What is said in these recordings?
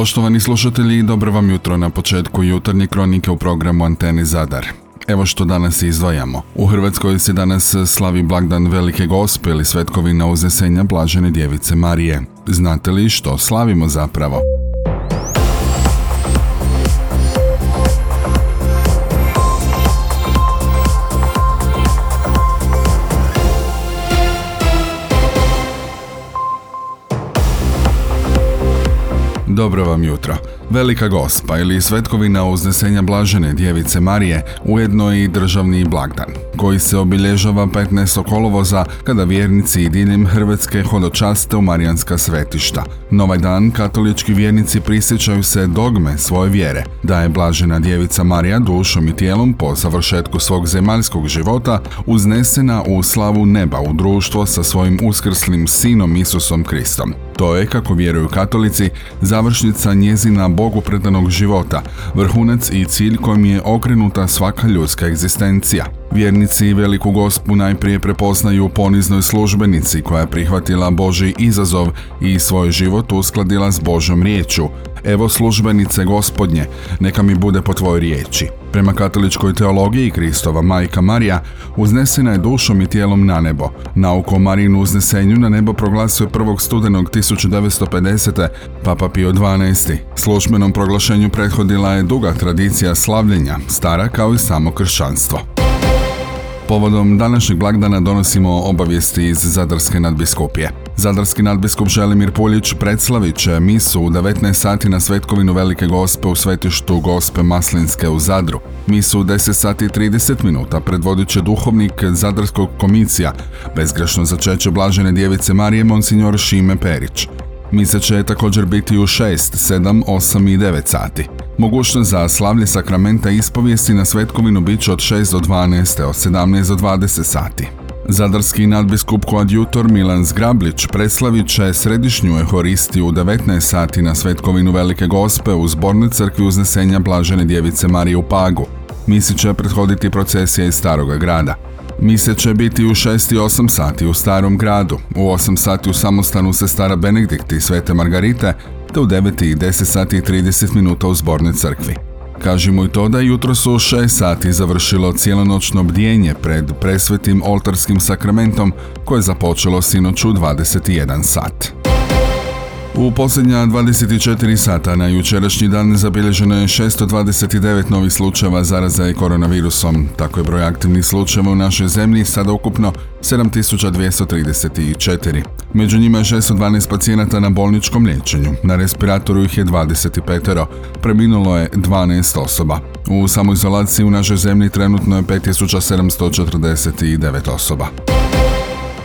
Poštovani slušatelji, dobro vam jutro na početku jutarnje kronike u programu Anteni Zadar. Evo što danas izdvajamo. U Hrvatskoj se danas slavi blagdan Velike Gospe ili svetkovina uznesenja Blažene Djevice Marije. Znate li što slavimo zapravo? Dobro vam jutro. Velika gospa ili svetkovina uznesenja Blažene Djevice Marije ujedno i državni blagdan, koji se obilježava 15. kolovoza kada vjernici i diljem Hrvatske hodočaste u Marijanska svetišta. Novaj dan katolički vjernici prisjećaju se dogme svoje vjere, da je Blažena Djevica Marija dušom i tijelom po završetku svog zemaljskog života uznesena u slavu neba u društvo sa svojim uskrslim sinom Isusom Kristom. To je, kako vjeruju katolici, završnica njezina Bogu predanog života, vrhunac i cilj kojim je okrenuta svaka ljudska egzistencija. Vjernici veliku gospu najprije prepoznaju poniznoj službenici koja je prihvatila Boži izazov i svoj život uskladila s Božom riječu. Evo službenice gospodnje, neka mi bude po tvojoj riječi. Prema katoličkoj teologiji Kristova majka Marija uznesena je dušom i tijelom na nebo. Nauku o Marijinu uznesenju na nebo proglasio 1. studenog 1950. Papa Pio XII. Službenom proglašenju prethodila je duga tradicija slavljenja, stara kao i samo kršćanstvo. Povodom današnjeg blagdana donosimo obavijesti iz Zadarske nadbiskupije. Zadarski nadbiskup Želimir Puljić predslavit će misu u 19 sati na Svetkovinu Velike Gospe u svetištu Gospe Maslinske u Zadru. Misu u 10 sati i 30 minuta predvodit će duhovnik Zadarskog komisija, bezgrešno začeće Blažene djevice Marije Monsignor Šime Perić. Misa će također biti u 6, 7, 8 i 9 sati. Mogućnost za slavlje sakramenta ispovijesti na Svetkovinu bit će od 6 do 12, od 17 do 20 sati. Zadarski nadbiskup koadjutor Milan Zgrablić preslavit će središnju ehoristiju u 19 sati na Svetkovinu Velike Gospe u zbornoj crkvi uznesenja Blažene djevice Marije u Pagu. Misi će prethoditi procesija iz Staroga grada. Mise će biti u 6 i 8 sati u Starom gradu, u 8 sati u samostanu Sestara Benedikti i Svete Margarite, te u 9 i 10 sati i 30 minuta u zbornoj crkvi. Kažimo i to da jutro su u 6 sati završilo cijelonoćno bdjenje pred presvetim oltarskim sakramentom koje je započelo sinoć u 21 sat. U posljednja 24 sata na jučerašnji dan zabilježeno je 629 novih slučajeva zaraze koronavirusom. Tako je broj aktivnih slučajeva u našoj zemlji sada ukupno 7234. Među njima je 612 pacijenata na bolničkom liječenju. Na respiratoru ih je 25. Preminulo je 12 osoba. U samoizolaciji u našoj zemlji trenutno je 5749 osoba.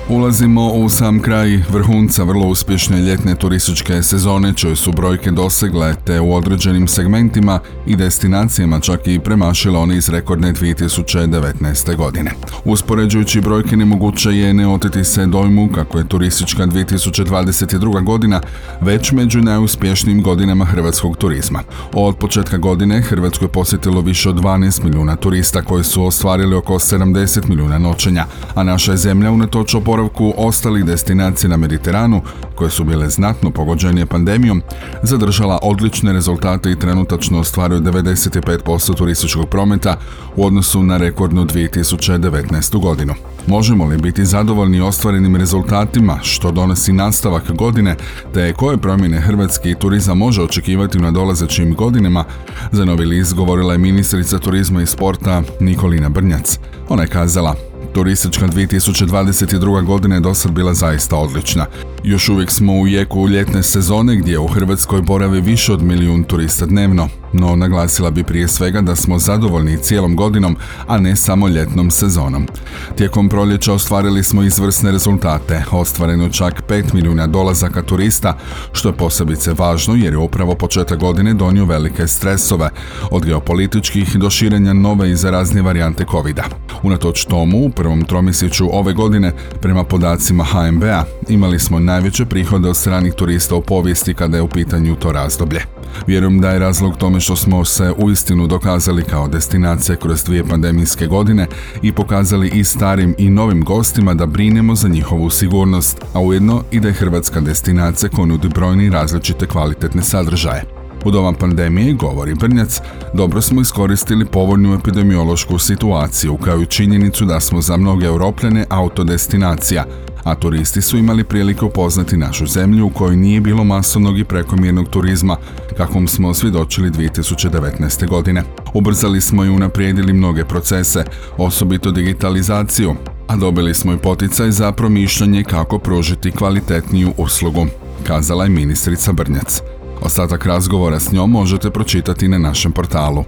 Ulazimo u sam kraj vrhunca vrlo uspješne ljetne turističke sezone, čije su brojke dosegle te u određenim segmentima i destinacijama čak i premašile one iz rekordne 2019. godine. Uspoređujući brojke nemoguće je ne oteti se dojmu kako je turistička 2022. godina već među najuspješnijim godinama hrvatskog turizma. Od početka godine Hrvatsko je posjetilo više od 12 milijuna turista koji su ostvarili oko 70 milijuna noćenja, a naša je zemlja unatoč oporavku ostalih destinacija na Mediteranu, koje su bile znatno pogođenije pandemijom, zadržala odlične rezultate i trenutačno ostvaruje 95% turističkog prometa u odnosu na rekordnu 2019. godinu. Možemo li biti zadovoljni ostvarenim rezultatima, što donosi nastavak godine, te koje promjene hrvatski turizam može očekivati u nadolazećim godinama, za novi list govorila je ministrica turizma i sporta Nikolina Brnjac. Ona je kazala, Turistička 2022. godina je dosad bila zaista odlična. Još uvijek smo u jeku ljetne sezone gdje u Hrvatskoj boravi više od milijun turista dnevno, no naglasila bi prije svega da smo zadovoljni cijelom godinom, a ne samo ljetnom sezonom. Tijekom proljeća ostvarili smo izvrsne rezultate, ostvareno čak 5 milijuna dolazaka turista, što je posebice važno jer je upravo početak godine donio velike stresove, od geopolitičkih do širenja nove i zaraznije varijante covid Unatoč tomu, prvom tromjesečju ove godine, prema podacima HMB-a, imali smo najveće prihode od stranih turista u povijesti kada je u pitanju to razdoblje. Vjerujem da je razlog tome što smo se uistinu dokazali kao destinacija kroz dvije pandemijske godine i pokazali i starim i novim gostima da brinemo za njihovu sigurnost, a ujedno i da je hrvatska destinacija koja nudi brojni različite kvalitetne sadržaje. U doba pandemije, govori Brnjac, dobro smo iskoristili povoljnu epidemiološku situaciju kao i činjenicu da smo za mnoge europljane autodestinacija, a turisti su imali priliku upoznati našu zemlju u kojoj nije bilo masovnog i prekomjernog turizma, kakvom smo svjedočili 2019. godine. Ubrzali smo i unaprijedili mnoge procese, osobito digitalizaciju, a dobili smo i poticaj za promišljanje kako pružiti kvalitetniju uslugu, kazala je ministrica Brnjac. Ostatak razgovora s njom možete pročitati na našem portalu.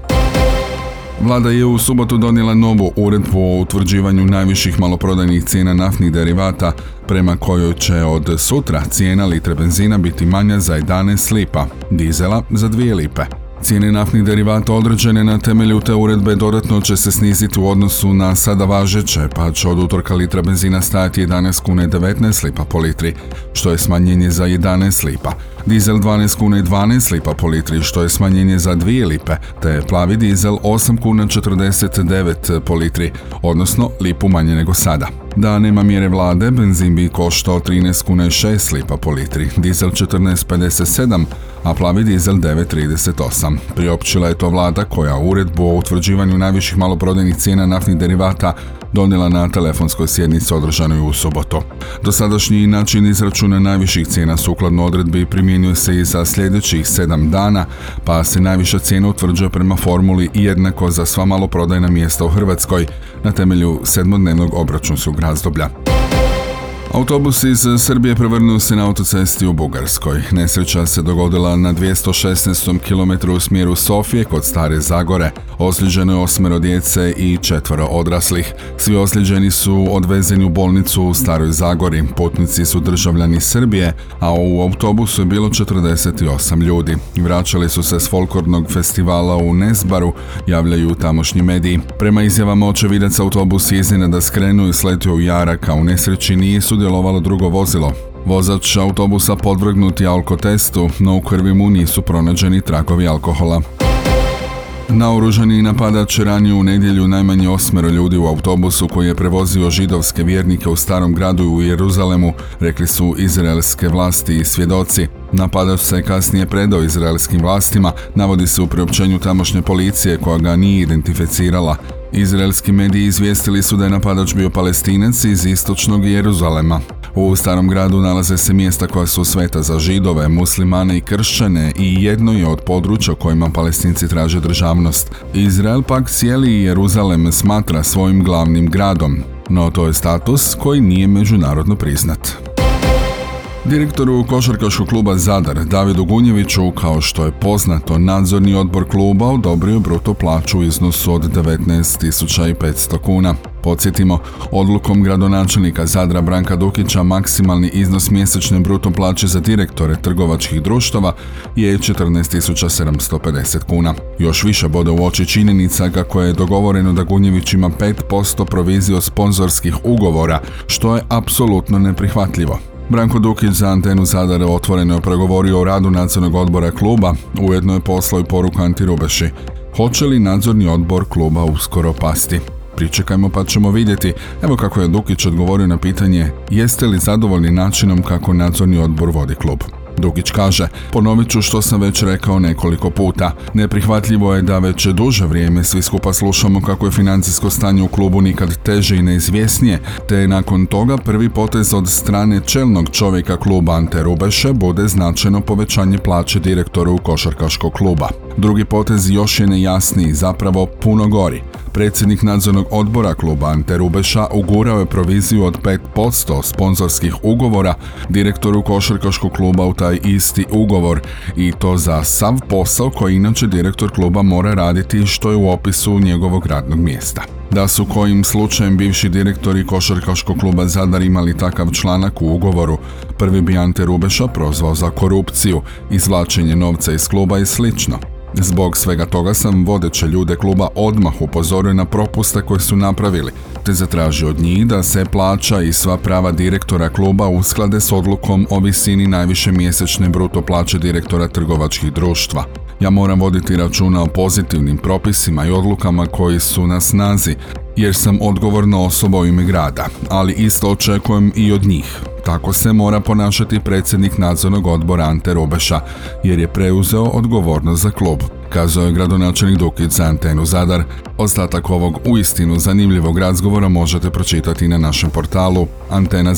Vlada je u subotu donijela novu uredbu o utvrđivanju najviših maloprodajnih cijena naftnih derivata, prema kojoj će od sutra cijena litre benzina biti manja za 11 lipa, dizela za 2 lipe. Cijene naftnih derivata određene na temelju te uredbe dodatno će se sniziti u odnosu na sada važeće, pa će od utorka litra benzina stajati 11 kune 19 lipa po litri, što je smanjenje za 11 lipa. Dizel 12 kuna i 12 lipa po litri, što je smanjenje za 2 lipe, te plavi dizel 8 kuna 49 po litri, odnosno lipu manje nego sada. Da nema mjere vlade, benzin bi koštao 13 kuna i 6 lipa po litri, dizel 14,57, a plavi dizel 9,38. Priopćila je to vlada koja uredbu o utvrđivanju najviših maloprodajnih cijena naftnih derivata donijela na telefonskoj sjednici održanoj u subotu. Dosadašnji način izračuna najviših cijena sukladno odredbi primjenjuje se i za sljedećih 7 dana, pa se najviša cijena utvrđuje prema formuli jednako za sva maloprodajna mjesta u Hrvatskoj na temelju sedmodnevnog obračunskog razdoblja. Autobus iz Srbije prevrnuo se na autocesti u Bugarskoj. Nesreća se dogodila na 216. km u smjeru Sofije kod Stare Zagore. Ozlijeđeno je osmero djece i četvoro odraslih. Svi ozlijeđeni su odvezeni u bolnicu u Staroj Zagori. Putnici su državljani Srbije, a u autobusu je bilo 48 ljudi. Vraćali su se s folklornog festivala u Nesbaru, javljaju tamošnji mediji. Prema izjavama očevidaca autobus je da skrenu i sletio u Jarak, a u nesreći nije sudjelovalo drugo vozilo. Vozač autobusa podvrgnut je alkotestu, no u krvi mu nisu pronađeni trakovi alkohola. Naoružani napadač ranio u nedjelju najmanje osmero ljudi u autobusu koji je prevozio židovske vjernike u starom gradu u Jeruzalemu, rekli su izraelske vlasti i svjedoci. Napadač se kasnije predao izraelskim vlastima, navodi se u priopćenju tamošnje policije koja ga nije identificirala. Izraelski mediji izvijestili su da je napadač bio palestinac iz istočnog Jeruzalema. U starom gradu nalaze se mjesta koja su sveta za židove, muslimane i kršćane i jedno je od područja kojima palestinci traže državnost. Izrael pak cijeli Jeruzalem smatra svojim glavnim gradom, no to je status koji nije međunarodno priznat. Direktoru košarkaškog kluba Zadar Davidu Gunjeviću, kao što je poznato, nadzorni odbor kluba odobrio bruto plaću u iznosu od 19.500 kuna. Podsjetimo, odlukom gradonačelnika Zadra Branka Dukića maksimalni iznos mjesečne bruto plaće za direktore trgovačkih društava je 14.750 kuna. Još više bode u oči činjenica kako je dogovoreno da Gunjević ima 5% proviziju sponzorskih ugovora, što je apsolutno neprihvatljivo. Branko Dukić za antenu Zadar otvoreno je pregovorio o radu nadzornog odbora kluba, ujedno je poslao i poruku Anti Rubeši. Hoće li nadzorni odbor kluba uskoro pasti? Pričekajmo pa ćemo vidjeti. Evo kako je Dukić odgovorio na pitanje jeste li zadovoljni načinom kako nadzorni odbor vodi klub. Dugić kaže, ponovit ću što sam već rekao nekoliko puta. Neprihvatljivo je da već duže vrijeme svi skupa slušamo kako je financijsko stanje u klubu nikad teže i neizvjesnije, te nakon toga prvi potez od strane čelnog čovjeka kluba Ante Rubeše bude značajno povećanje plaće direktoru košarkaškog kluba. Drugi potez još je nejasniji, zapravo puno gori. Predsjednik nadzornog odbora kluba Ante Rubeša ugurao je proviziju od 5% sponzorskih ugovora direktoru košarkaškog kluba u taj isti ugovor i to za sav posao koji inače direktor kluba mora raditi što je u opisu njegovog radnog mjesta. Da su kojim slučajem bivši direktori košarkaškog kluba Zadar imali takav članak u ugovoru, prvi bi Ante Rubeša prozvao za korupciju, izvlačenje novca iz kluba i slično. Zbog svega toga sam vodeće ljude kluba odmah upozorio na propuste koje su napravili, te zatražio od njih da se plaća i sva prava direktora kluba usklade s odlukom o visini najviše mjesečne bruto plaće direktora trgovačkih društva. Ja moram voditi računa o pozitivnim propisima i odlukama koji su na snazi, jer sam odgovorna osoba u ime grada, ali isto očekujem i od njih, Tako se mora ponašati predsjednik nadzornog odbora Ante Robeša, jer je preuzeo odgovornost za klub, kazao je gradonačelnik Dukić za Antenu Zadar. Ostatak ovog uistinu zanimljivog razgovora možete pročitati na našem portalu Antena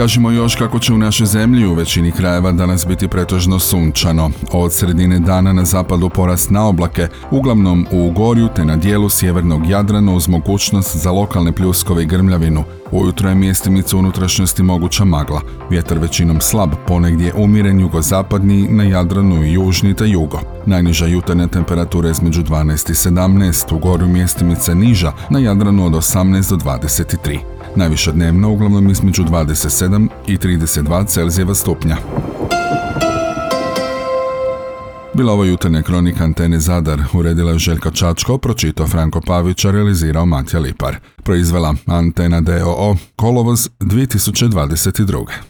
Kažemo još kako će u našoj zemlji u većini krajeva danas biti pretežno sunčano. Od sredine dana na zapadu porast na oblake, uglavnom u Gorju te na dijelu sjevernog Jadrana uz mogućnost za lokalne pljuskove i grmljavinu. Ujutro je mjestimica unutrašnjosti moguća magla. Vjetar većinom slab, ponegdje umiren jugozapadni, na Jadranu i južni te jugo. Najniža jutarnja temperatura između 12 i 17, u Gorju mjestimice niža, na Jadranu od 18 do 23. Najviša dnevno uglavnom između 27 i 32 Celzijeva stupnja. Bila ovo jutarnja kronika Antene Zadar, uredila je Željka Čačko, pročitao Franko Pavića, realizirao Matja Lipar. Proizvela Antena DOO, kolovoz 2022.